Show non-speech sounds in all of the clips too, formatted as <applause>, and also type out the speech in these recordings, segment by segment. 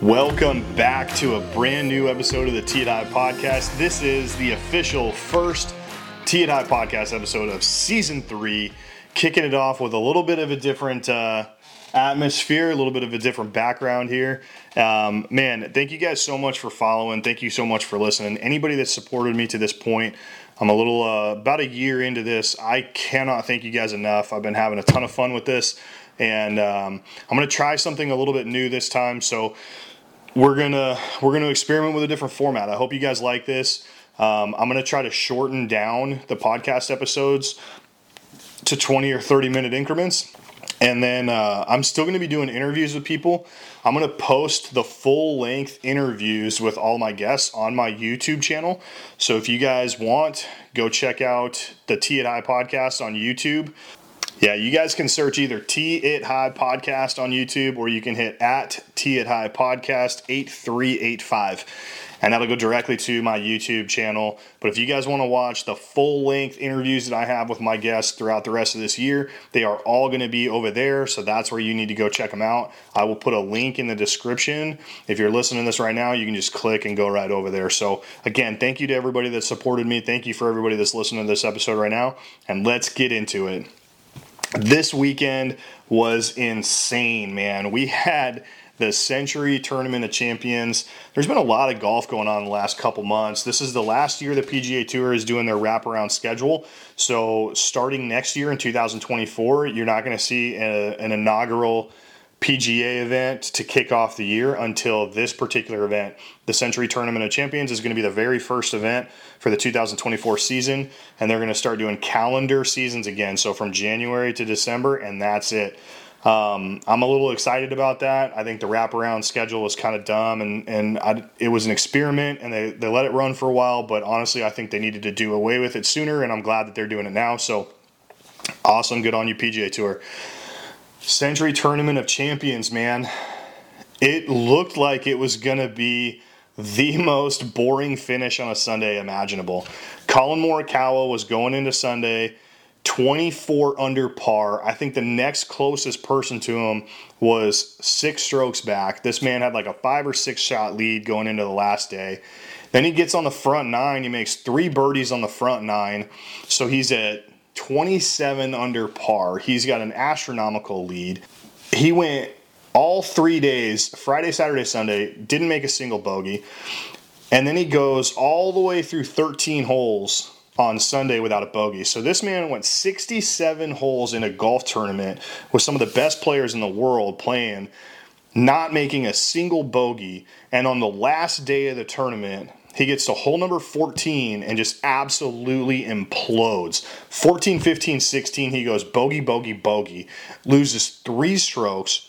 Welcome back to a brand new episode of the It High podcast. This is the official first It High podcast episode of season three, kicking it off with a little bit of a different uh, atmosphere, a little bit of a different background here. Um, man, thank you guys so much for following. Thank you so much for listening. Anybody that supported me to this point, I'm a little uh, about a year into this. I cannot thank you guys enough. I've been having a ton of fun with this, and um, I'm to try something a little bit new this time. So we're gonna we're gonna experiment with a different format. I hope you guys like this. Um, I'm gonna try to shorten down the podcast episodes to 20 or 30 minute increments. And then uh, I'm still going to be doing interviews with people. I'm going to post the full length interviews with all my guests on my YouTube channel. So if you guys want, go check out the Tee It High podcast on YouTube. Yeah, you guys can search either Tee It High Podcast on YouTube or you can hit at T It High Podcast 8385 and that'll go directly to my YouTube channel. But if you guys want to watch the full length interviews that I have with my guests throughout the rest of this year, they are all going to be over there. So that's where you need to go check them out. I will put a link in the description. If you're listening to this right now, you can just click and go right over there. So again, thank you to everybody that supported me. Thank you for everybody that's listening to this episode right now. And let's get into it. This weekend was insane, man. We had the Sentry Tournament of Champions. There's been a lot of golf going on in the last couple months. This is the last year the PGA Tour is doing their wraparound schedule. So starting next year in 2024, you're not going to see a, an inaugural PGA event to kick off the year until this particular event. The Sentry Tournament of Champions is going to be the very first event for the 2024 season, and they're going to start doing calendar seasons again. So from January to December, and that's it. Um, I'm a little excited about that. I think the wraparound schedule was kind of dumb, and and I, it was an experiment, and they they let it run for a while. But honestly, I think they needed to do away with it sooner, and I'm glad that they're doing it now. So awesome, good on you, PGA Tour. Sentry Tournament of Champions, man. It looked like it was gonna be the <laughs> most boring finish on a Sunday imaginable. Collin Morikawa was going into Sunday 24 under par. I think the next closest person to him was six strokes back. This man had like a five or six shot lead going into the last day. Then he gets on the front nine. He makes three birdies on the front nine. So he's at 27 under par. He's got an astronomical lead. He went all three days Friday, Saturday, Sunday, didn't make a single bogey. And then he goes all the way through 13 holes on Sunday without a bogey. So this man went 67 holes in a golf tournament with some of the best players in the world playing, not making a single bogey. And on the last day of the tournament, he gets to hole number 14 and just absolutely implodes. 14, 15, 16, he goes bogey, bogey, bogey, loses three strokes.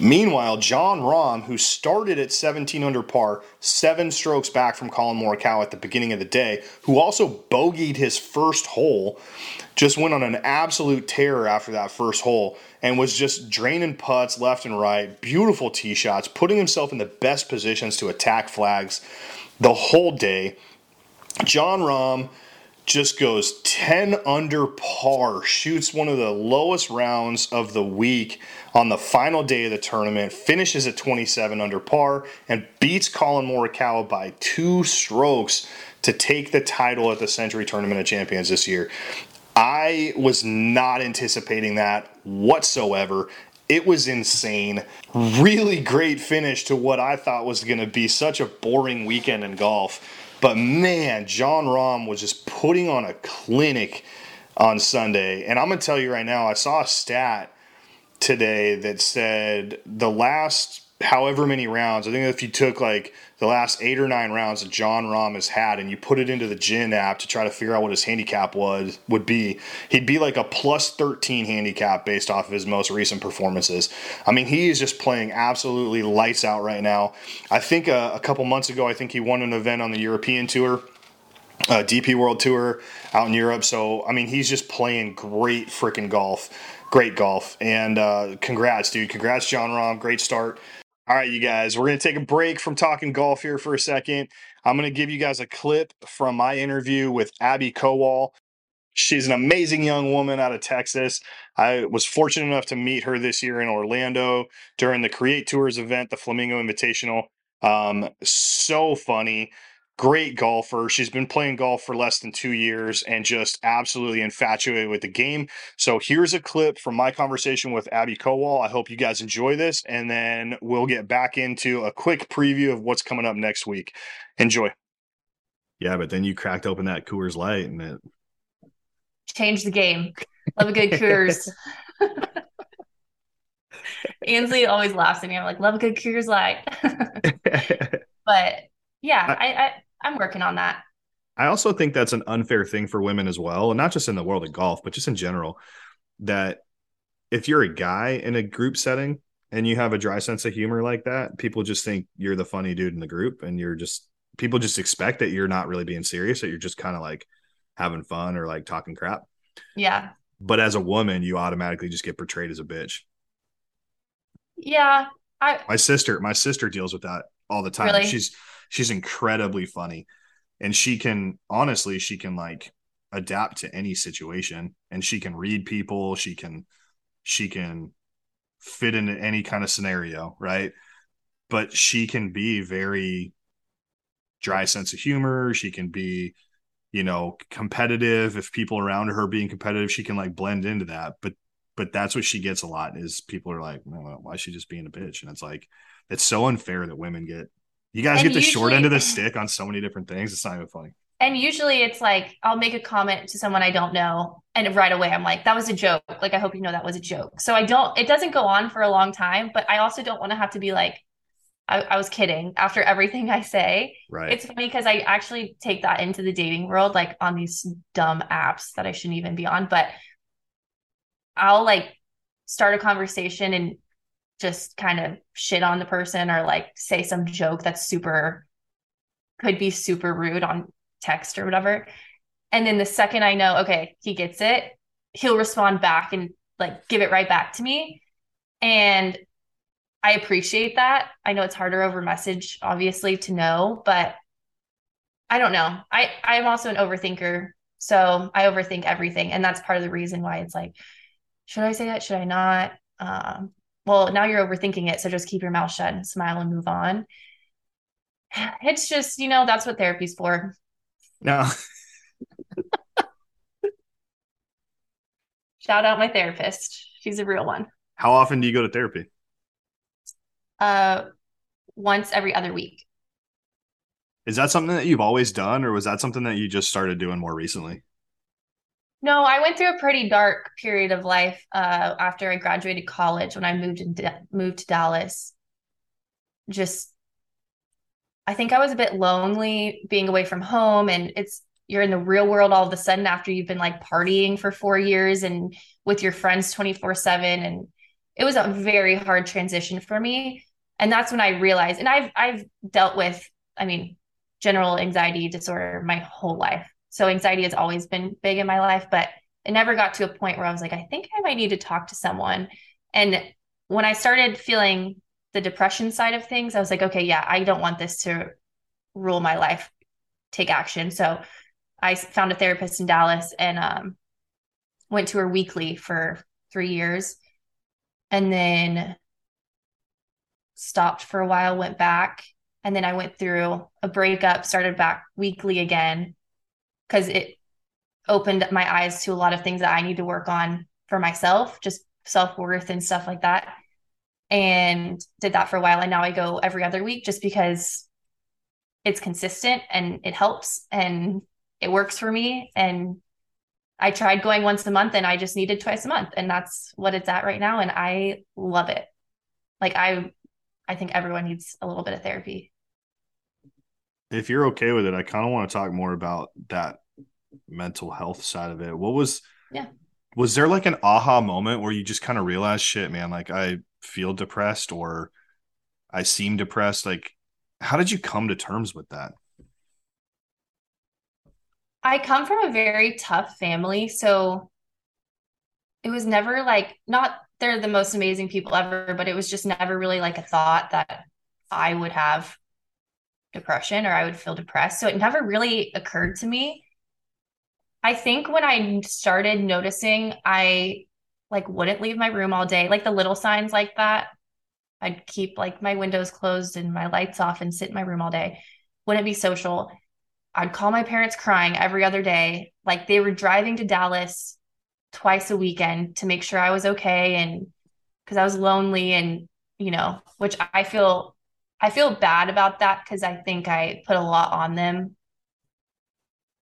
Meanwhile, Jon Rahm, who started at 17 under par, seven strokes back from Collin Morikawa at the beginning of the day, who also bogeyed his first hole, just went on an absolute tear after that first hole and was just draining putts left and right, beautiful tee shots, putting himself in the best positions to attack flags the whole day. Jon Rahm just goes 10 under par, shoots one of the lowest rounds of the week on the final day of the tournament, finishes at 27 under par, and beats Collin Morikawa by two strokes to take the title at the Sentry Tournament of Champions this year. I was not anticipating that whatsoever. It was insane. Really great finish to what I thought was going to be such a boring weekend in golf. But man, Jon Rahm was just putting on a clinic on Sunday. And I'm going to tell you right now, I saw a stat today that said the last however many rounds, I think if you took like the last eight or nine rounds that Jon Rahm has had and you put it into the GHIN app to try to figure out what his handicap was would be, he'd be like a plus 13 handicap based off of his most recent performances. I mean, he is just playing absolutely lights out right now. I think uh, a couple months ago, I think he won an event on the European Tour. Uh, DP World Tour out in Europe. So, I mean, he's just playing great freaking golf. Great golf. And uh, congrats, dude. Congrats, Jon Rahm. Great start All right, you guys, we're going to take a break from talking golf here for a second. I'm going to give you guys a clip from my interview with Abby Kowal. She's an amazing young woman out of Texas. I was fortunate enough to meet her this year in Orlando during the Create Tours event, the Flamingo Invitational. Um, so funny, great golfer. She's been playing golf for less than two years and just absolutely infatuated with the game. So here's a clip from my conversation with Abby Kowal. I hope you guys enjoy this, and then we'll get back into a quick preview of what's coming up next week. Enjoy. Yeah, but then you cracked open that Coors Light and it changed the game. Love a good Coors. <laughs> Ansley always laughs at me. I'm like, love a good Coors Light. <laughs> <laughs> but yeah, I, I, I'm working on that. I also think that's an unfair thing for women as well, and not just in the world of golf, but just in general. That if you're a guy in a group setting and you have a dry sense of humor like that, people just think you're the funny dude in the group, and you're just people just expect that you're not really being serious, that you're just kind of like having fun or like talking crap. Yeah. But as a woman, you automatically just get portrayed as a bitch. Yeah. I my sister, my sister deals with that all the time. Really? She's she's incredibly funny. And she can honestly, she can like adapt to any situation and she can read people, she can she can fit into any kind of scenario, right? But she can be very dry sense of humor, she can be you know, competitive. If people around her being competitive, she can like blend into that. But but that's what she gets a lot is people are like, why is she just being a bitch? And it's like it's so unfair that women get you guys and get the usually, short end of the stick on so many different things. It's not even funny. And usually it's like I'll make a comment to someone I don't know, and right away I'm like, that was a joke. Like I hope you know that was a joke. So I don't it doesn't go on for a long time, but I also don't want to have to be like, I, I, was kidding after <laughs> everything I say. Right. It's funny because I actually take that into the dating world, like on these dumb apps that I shouldn't even be on. But I'll like start a conversation and just kind of shit on the person or like say some joke that's super could be super rude on text or whatever. And then the second I know, okay, he gets it, he'll respond back and like give it right back to me. And I appreciate that. I know it's harder over message, obviously, to know, but I don't know. I I'm also an overthinker, so I overthink everything, and that's part of the reason why it's like, should I say that? Should I not? Um, well, now you're overthinking it, so just keep your mouth shut and smile and move on. It's just you know that's what therapy's for. No. <laughs> Shout out my therapist. She's a real one. How often do you go to therapy? uh, once every other week. Is that something that you've always done, or was that something that you just started doing more recently? No, I went through a pretty dark period of life uh, after I graduated college when I moved to moved to Dallas. Just, I think I was a bit lonely being away from home, and it's you're in the real world all of a sudden after you've been like partying for four years and with your friends twenty four seven, and it was a very hard transition for me and that's when i realized and i've i've dealt with i mean general anxiety disorder my whole life so anxiety has always been big in my life but it never got to a point where i was like i think i might need to talk to someone. And when i started feeling the depression side of things i was like okay yeah i don't want this to rule my life take action. So i found a therapist in dallas and um, went to her weekly for three years and then stopped for a while, went back, and then I went through a breakup, started back weekly again because it opened my eyes to a lot of things that I need to work on for myself, just self worth and stuff like that. And did that for a while. And now I go every other week just because it's consistent and it helps and it works for me. And I tried going once a month and I just needed twice a month. And that's what it's at right now. And I love it. Like I I think everyone needs a little bit of therapy. If you're okay with it, I kind of want to talk more about that mental health side of it. What was yeah. Was there like an aha moment where you just kind of realized shit, man, like I feel depressed or I seem depressed? Like how did you come to terms with that? I come from a very tough family, so it was never like not they're the most amazing people ever, but it was just never really like a thought that I would have depression or I would feel depressed. So it never really occurred to me. I think when I started noticing I like wouldn't leave my room all day, like the little signs like that. I'd keep like my windows closed and my lights off and sit in my room all day. Wouldn't be social. I'd call my parents crying every other day. Like they were driving to Dallas twice a weekend to make sure I was okay and because I was lonely and you know, which I feel I feel bad about that because I think I put a lot on them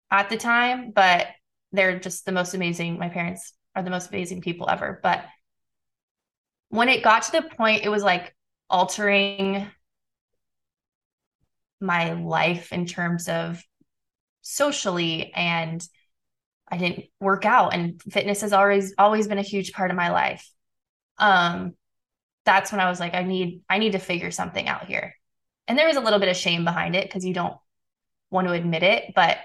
at the time, but they're just the most amazing. My parents are the most amazing people ever. But when it got to the point, it was like altering my life in terms of socially and I didn't work out and fitness has always always been a huge part of my life. Um that's when I was like, I need, I need to figure something out here. And there was a little bit of shame behind it because you don't want to admit it. But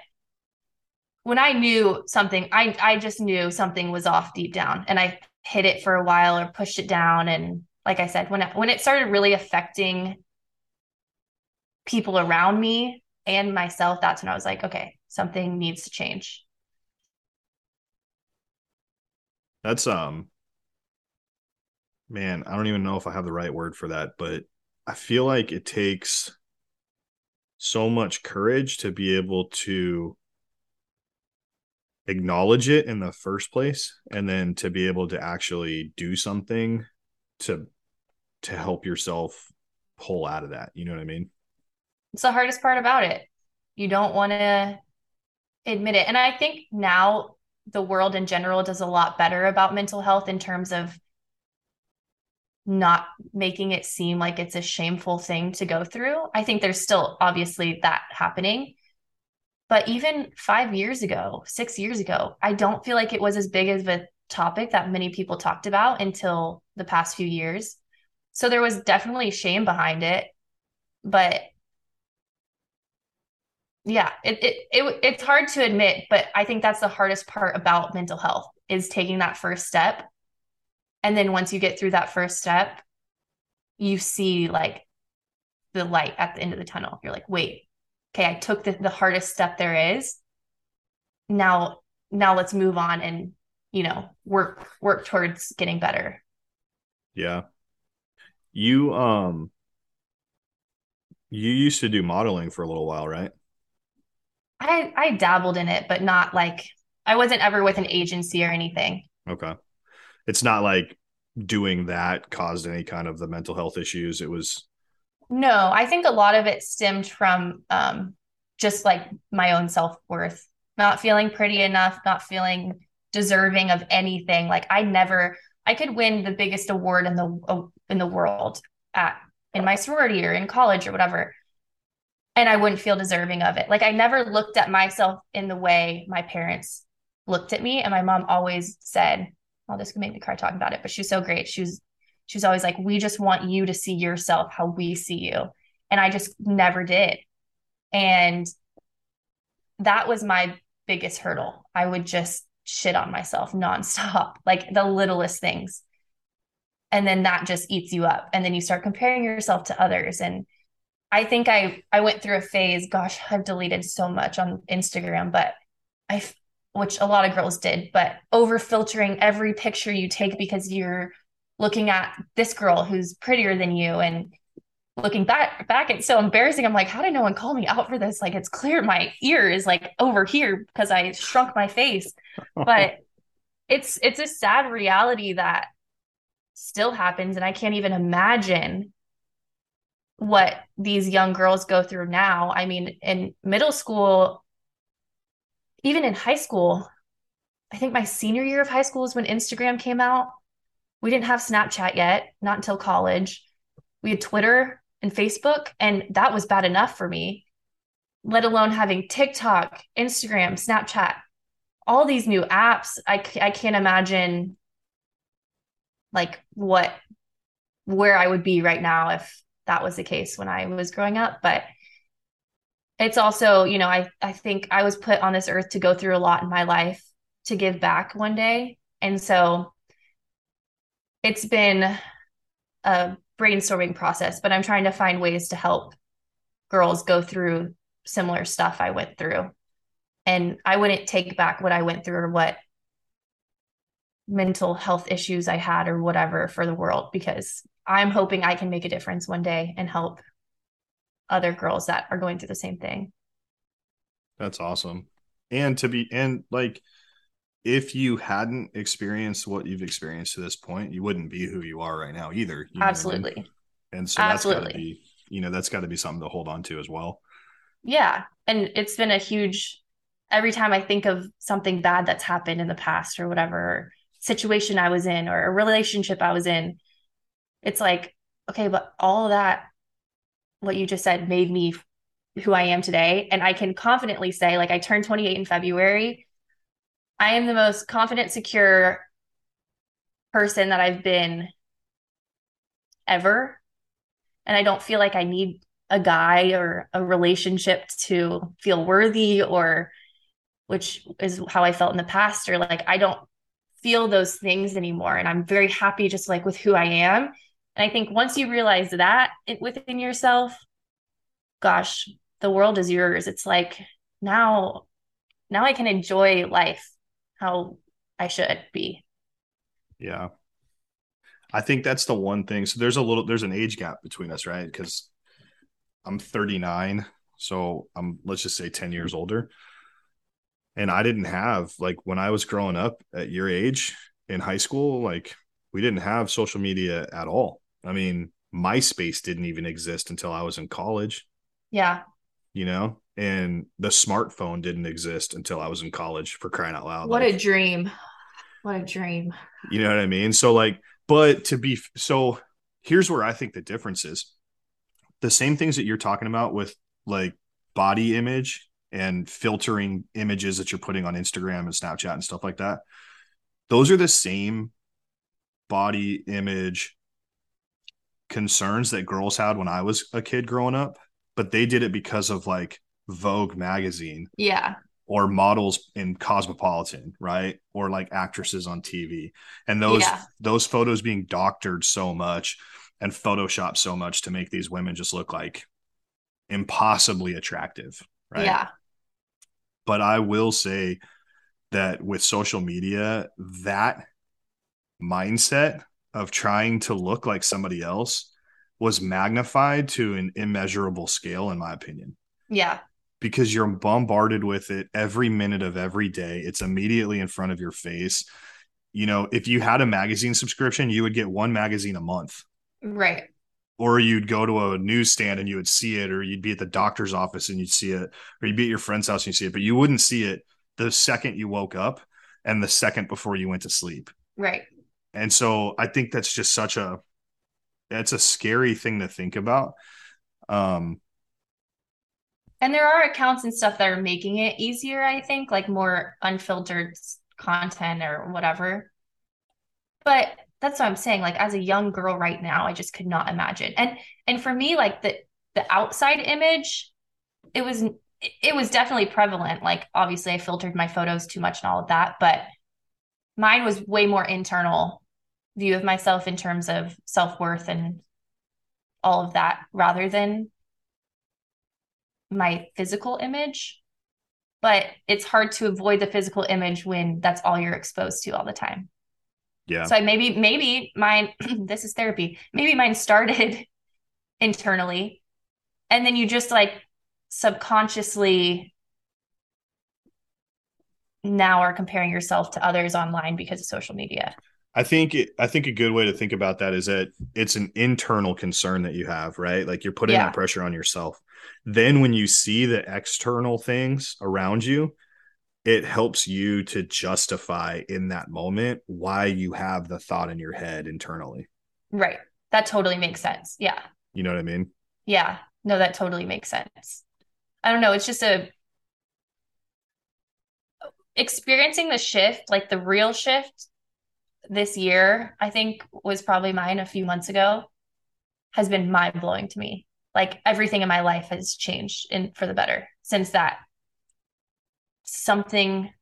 when I knew something, I I just knew something was off deep down. And I hid it for a while or pushed it down. And like I said, when when it started really affecting people around me and myself, that's when I was like, okay, something needs to change. That's um man, I don't even know if I have the right word for that, but I feel like it takes so much courage to be able to acknowledge it in the first place and then to be able to actually do something to to help yourself pull out of that. You know what i mean? It's the hardest part about it. You don't want to admit it. And i think now the world in general does a lot better about mental health in terms of not making it seem like it's a shameful thing to go through. I think there's still obviously that happening. But even five years ago, six years ago, I don't feel like it was as big of a topic that many people talked about until the past few years. So there was definitely shame behind it. But yeah, it, it, it it's hard to admit, but I think that's the hardest part about mental health is taking that first step and then once you get through that first step, you see like the light at the end of the tunnel. You're like, wait, okay, I took the, the hardest step there is. Now, now let's move on and, you know, work, work towards getting better. Yeah. You, um, you used to do modeling for a little while, right? I, I dabbled in it, but not like I wasn't ever with an agency or anything. Okay it's not like doing that caused any kind of the mental health issues. It was no, I think a lot of it stemmed from um, just like my own self worth, not feeling pretty enough, not feeling deserving of anything. Like I never, I could win the biggest award in the uh, in the world at in my sorority or in college or whatever, and I wouldn't feel deserving of it. Like I never looked at myself in the way my parents looked at me, and my mom always said, all this could make me cry talking about it, but she's so great. She was she was always like, we just want you to see yourself how we see you. And I just never did. And that was my biggest hurdle. I would just shit on myself nonstop, <laughs> like the littlest things. And then that just eats you up. And then you start comparing yourself to others. And I think I I went through a phase, gosh, I've deleted so much on Instagram, but I which a lot of girls did, but over filtering every picture you take because you're looking at this girl who's prettier than you and looking back back it's so embarrassing. I'm like how did no one call me out for this? Like it's clear my ear is like over here because i shrunk my face. But <laughs> it's it's a sad reality that still happens and i can't even imagine what these young girls go through now. I mean in middle school even in high school, I think my senior year of high school is when Instagram came out. We didn't have Snapchat yet, not until college. We had Twitter and Facebook, and that was bad enough for me, let alone having TikTok, Instagram, Snapchat, all these new apps. I, I can't imagine like what, where I would be right now if that was the case when I was growing up. But it's also, you know, I I think I was put on this earth to go through a lot in my life to give back one day. And so it's been a brainstorming process, but I'm trying to find ways to help girls go through similar stuff I went through. And I wouldn't take back what I went through or what mental health issues I had or whatever for the world because I'm hoping I can make a difference one day and help other girls that are going through the same thing. That's awesome. And to be, and like, if you hadn't experienced what you've experienced to this point, you wouldn't be who you are right now either. Absolutely. I mean? And so Absolutely. that's got to be, you know, that's got to be something to hold on to as well. Yeah. And it's been a huge, every time I think of something bad that's happened in the past or whatever situation I was in or a relationship I was in, it's like, okay, but all of that, what you just said, made me who I am today. And I can confidently say, like, I turned 28 in February. I am the most confident, secure person that I've been ever. And I don't feel like I need a guy or a relationship to feel worthy or which is how I felt in the past or like I don't feel those things anymore and I'm very happy just like with who I am. And I think once you realize that within yourself, gosh, the world is yours. It's like now now I can enjoy life how I should be. Yeah. I think that's the one thing. So there's a little there's an age gap between us, right? Because I'm 39, so I'm let's just say 10 years older. And I didn't have like when I was growing up at your age in high school, like we didn't have social media at all. I mean, MySpace didn't even exist until I was in college. Yeah. You know, and the smartphone didn't exist until I was in college for crying out loud. What like, a dream. What a dream. You know what I mean? So like, but to be so here's where I think the difference is. The same things that you're talking about with like body image and filtering images that you're putting on Instagram and Snapchat and stuff like that. Those are the same body image concerns that girls had when I was a kid growing up, but they did it because of like Vogue magazine. Yeah. Or models in Cosmopolitan, right? Or like actresses on TV. And those yeah. those photos being doctored so much and photoshopped so much to make these women just look like impossibly attractive, right? Yeah. But I will say that with social media, that mindset of trying to look like somebody else was magnified to an immeasurable scale, in my opinion. Yeah. Because you're bombarded with it every minute of every day. It's immediately in front of your face. You know, if you had a magazine subscription, you would get one magazine a month. Right or you'd go to a newsstand and you would see it, or you'd be at the doctor's office and you'd see it, or you'd be at your friend's house and you see it, but you wouldn't see it the second you woke up and the second before you went to sleep. Right. And so I think that's just such a that's a scary thing to think about. Um and there are accounts and stuff that are making it easier, I think, like more unfiltered content or whatever. But that's what I'm saying. Like as a young girl right now, I just could not imagine. And and for me, like the the outside image, it was it was definitely prevalent. Like obviously I filtered my photos too much and all of that, but mine was way more internal view of myself in terms of self-worth and all of that rather than my physical image but it's hard to avoid the physical image when that's all you're exposed to all the time yeah. So maybe maybe mine <clears throat> this is therapy. Maybe mine started <laughs> internally and then you just like subconsciously now are comparing yourself to others online because of social media. I think it, I think a good way to think about that is that it's an internal concern that you have, right? Like you're putting yeah. that pressure on yourself. Then when you see the external things around you, it helps you to justify in that moment why you have the thought in your head internally. Right. That totally makes sense. Yeah. You know what I mean? Yeah. No, that totally makes sense. I don't know. It's just a experiencing the shift, like the real shift this year, I think was probably mine a few months ago, has been mind blowing to me. Like everything in my life has changed in for the better since that something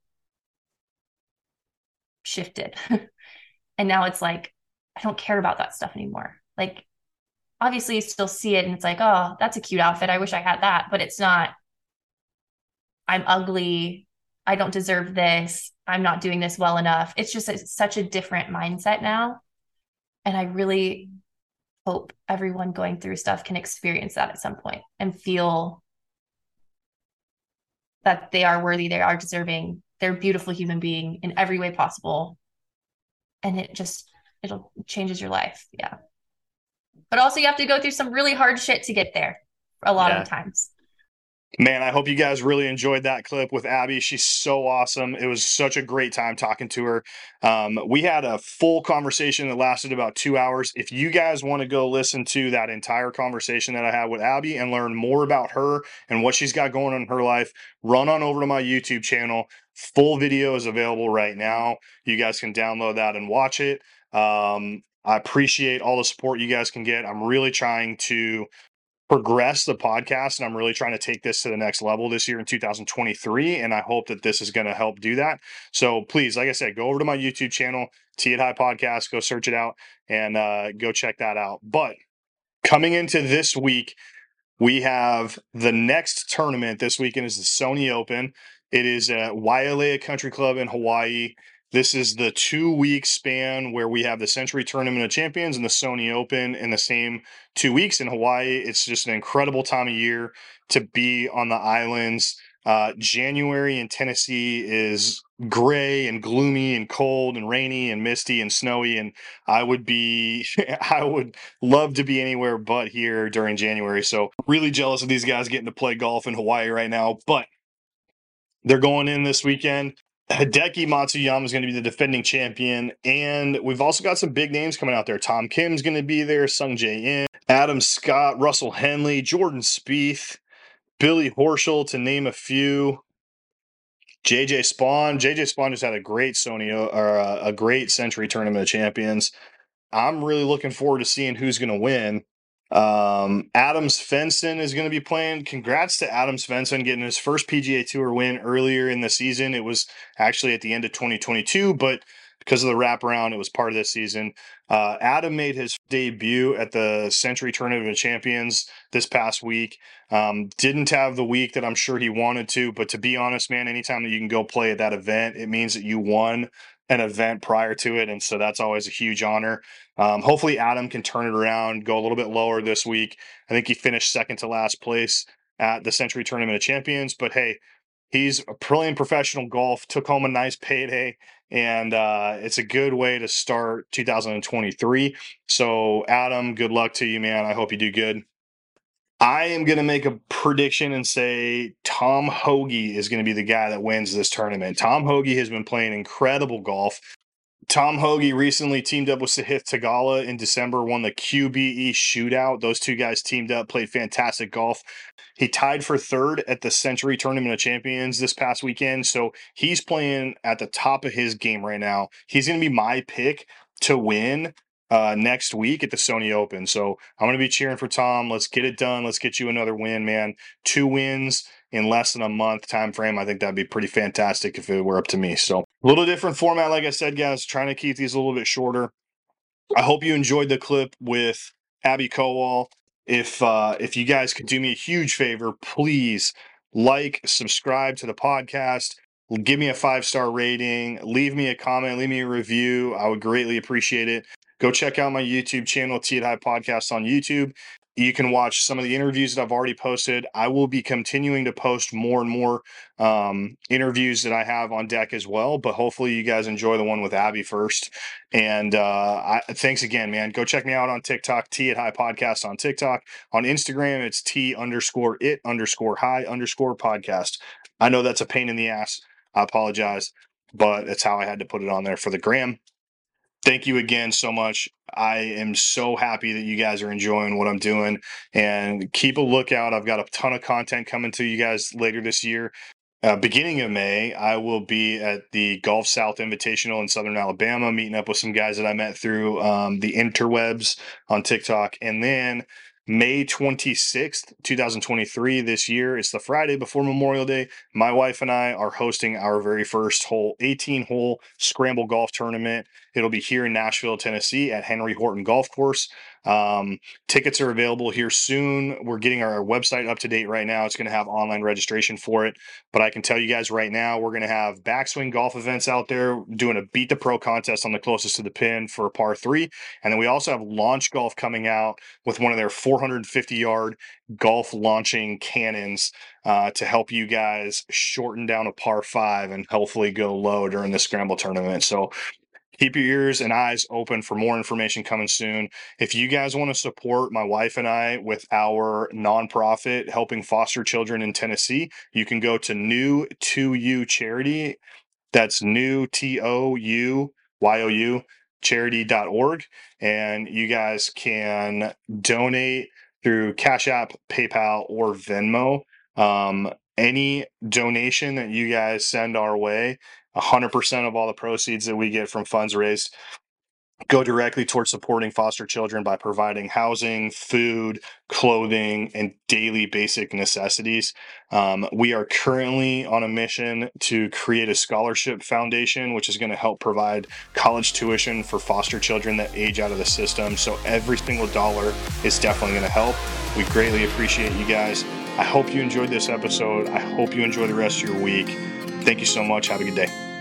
shifted. <laughs> and now it's like, I don't care about that stuff anymore. Like obviously you still see it and it's like, oh, that's a cute outfit. I wish I had that, but it's not I'm ugly. I don't deserve this. I'm not doing this well enough. It's just a, such a different mindset now. And I really hope everyone going through stuff can experience that at some point and feel that they are worthy, they are deserving, they're a beautiful human being in every way possible. And it just it'll changes your life. Yeah. But also you have to go through some really hard shit to get there a lot yeah. of times. Man, I hope you guys really enjoyed that clip with Abby. She's so awesome. It was such a great time talking to her. Um, we had a full conversation that lasted about two hours. If you guys want to go listen to that entire conversation that I had with Abby and learn more about her and what she's got going on in her life, run on over to my YouTube channel. Full video is available right now. You guys can download that and watch it. Um, I appreciate all the support you guys can get. I'm really trying to progress the podcast and I'm really trying to take this to the next level this year in 2023 and I hope that this is going to help do that. So please, like I said, go over to my YouTube channel, Tee It High Podcast, go search it out and uh, go check that out. But coming into this week, we have the next tournament this weekend is the Sony Open. It is at Waialae Country Club in Hawaii. This is the two week span where we have the Sentry Tournament of Champions and the Sony Open in the same two weeks in Hawaii. It's just an incredible time of year to be on the islands. Uh, January in Tennessee is gray and gloomy and cold and rainy and misty and snowy. And I would be, <laughs> I would love to be anywhere but here during January. So, really jealous of these guys getting to play golf in Hawaii right now. But they're going in this weekend. Hideki Matsuyama is going to be the defending champion. And we've also got some big names coming out there. Tom Kim's going to be there, Sungjae Im, Adam Scott, Russell Henley, Jordan Spieth, Billy Horschel, to name a few. JJ Spaun. JJ Spaun just had a great Sony or uh, a, great Sentry Tournament of Champions. I'm really looking forward to seeing who's going to win. Um, Adam Svensson is going to be playing. Congrats to Adam Svensson getting his first PGA Tour win earlier in the season. It was actually at the end of 2022, but because of the wraparound, it was part of this season. Uh, Adam made his debut at the Sentry Tournament of Champions this past week. Um, didn't have the week that I'm sure he wanted to, but to be honest, man, anytime that you can go play at that event, it means that you won an event prior to it. And so that's always a huge honor. Um, hopefully, Adam can turn it around, go a little bit lower this week. I think he finished second to last place at the Sentry Tournament of Champions. But hey, he's playing professional golf, took home a nice payday, and uh, it's a good way to start 2023. So, Adam, good luck to you, man. I hope you do good. I am going to make a prediction and say Tom Hoge is going to be the guy that wins this tournament. Tom Hoge has been playing incredible golf. Tom Hoge recently teamed up with Sahith Theegala in December, won the QBE shootout. Those two guys teamed up, played fantastic golf. He tied for third at the Sentry Tournament of Champions this past weekend. So he's playing at the top of his game right now. He's going to be my pick to win uh, next week at the Sony Open. So I'm going to be cheering for Tom. Let's get it done. Let's get you another win, man. Two wins in less than a month time frame. I think that'd be pretty fantastic if it were up to me. So a little different format, like I said, guys. Trying to keep these a little bit shorter. I hope you enjoyed the clip with Abby Kowal. If uh, if you guys could do me a huge favor, please like, subscribe to the podcast give me a five star rating, leave me a comment, leave me a review. I would greatly appreciate it. Go check out my YouTube channel, Tee It High Podcast on YouTube. You can watch some of the interviews that I've already posted. I will be continuing to post more and more um, interviews that I have on deck as well. But hopefully, you guys enjoy the one with Abby first. And uh, I, thanks again, man. Go check me out on TikTok, Tee It High Podcast on TikTok. On Instagram, it's T underscore it underscore high underscore podcast. I know that's a pain in the ass. I apologize, but it's how I had to put it on there for the gram thank you again so much. I am so happy that you guys are enjoying what I'm doing and keep a lookout. I've got a ton of content coming to you guys later this year. Uh, beginning of May, I will be at the Gulf South Invitational in Southern Alabama, meeting up with some guys that I met through um, the interwebs on TikTok. And then May 26th, 2023, this year. It's the Friday before Memorial Day. My wife and I are hosting our very first hole, 18 hole scramble golf tournament. It'll be here in Nashville, Tennessee at Henry Horton Golf Course. Um, tickets are available here soon. We're getting our website up to date right now. It's going to have online registration for it. But I can tell you guys right now, we're going to have backswing golf events out there doing a beat the pro contest on the closest to the pin for par three. And then we also have launch golf coming out with one of their 450 yard golf launching cannons uh, to help you guys shorten down a par five and hopefully go low during the scramble tournament. So keep your ears and eyes open for more information coming soon. If you guys want to support my wife and I with our nonprofit helping foster children in Tennessee, you can go to new to you charity. That's new T O U Y O U charity.org and you guys can donate through Cash App, PayPal, or Venmo. Um, any donation that you guys send our way 100% of all the proceeds that we get from funds raised go directly towards supporting foster children by providing housing, food, clothing, and daily basic necessities. Um, we are currently on a mission to create a scholarship foundation, which is going to help provide college tuition for foster children that age out of the system. So every single dollar is definitely going to help. We greatly appreciate you guys. I hope you enjoyed this episode. I hope you enjoy the rest of your week. Thank you so much. Have a good day.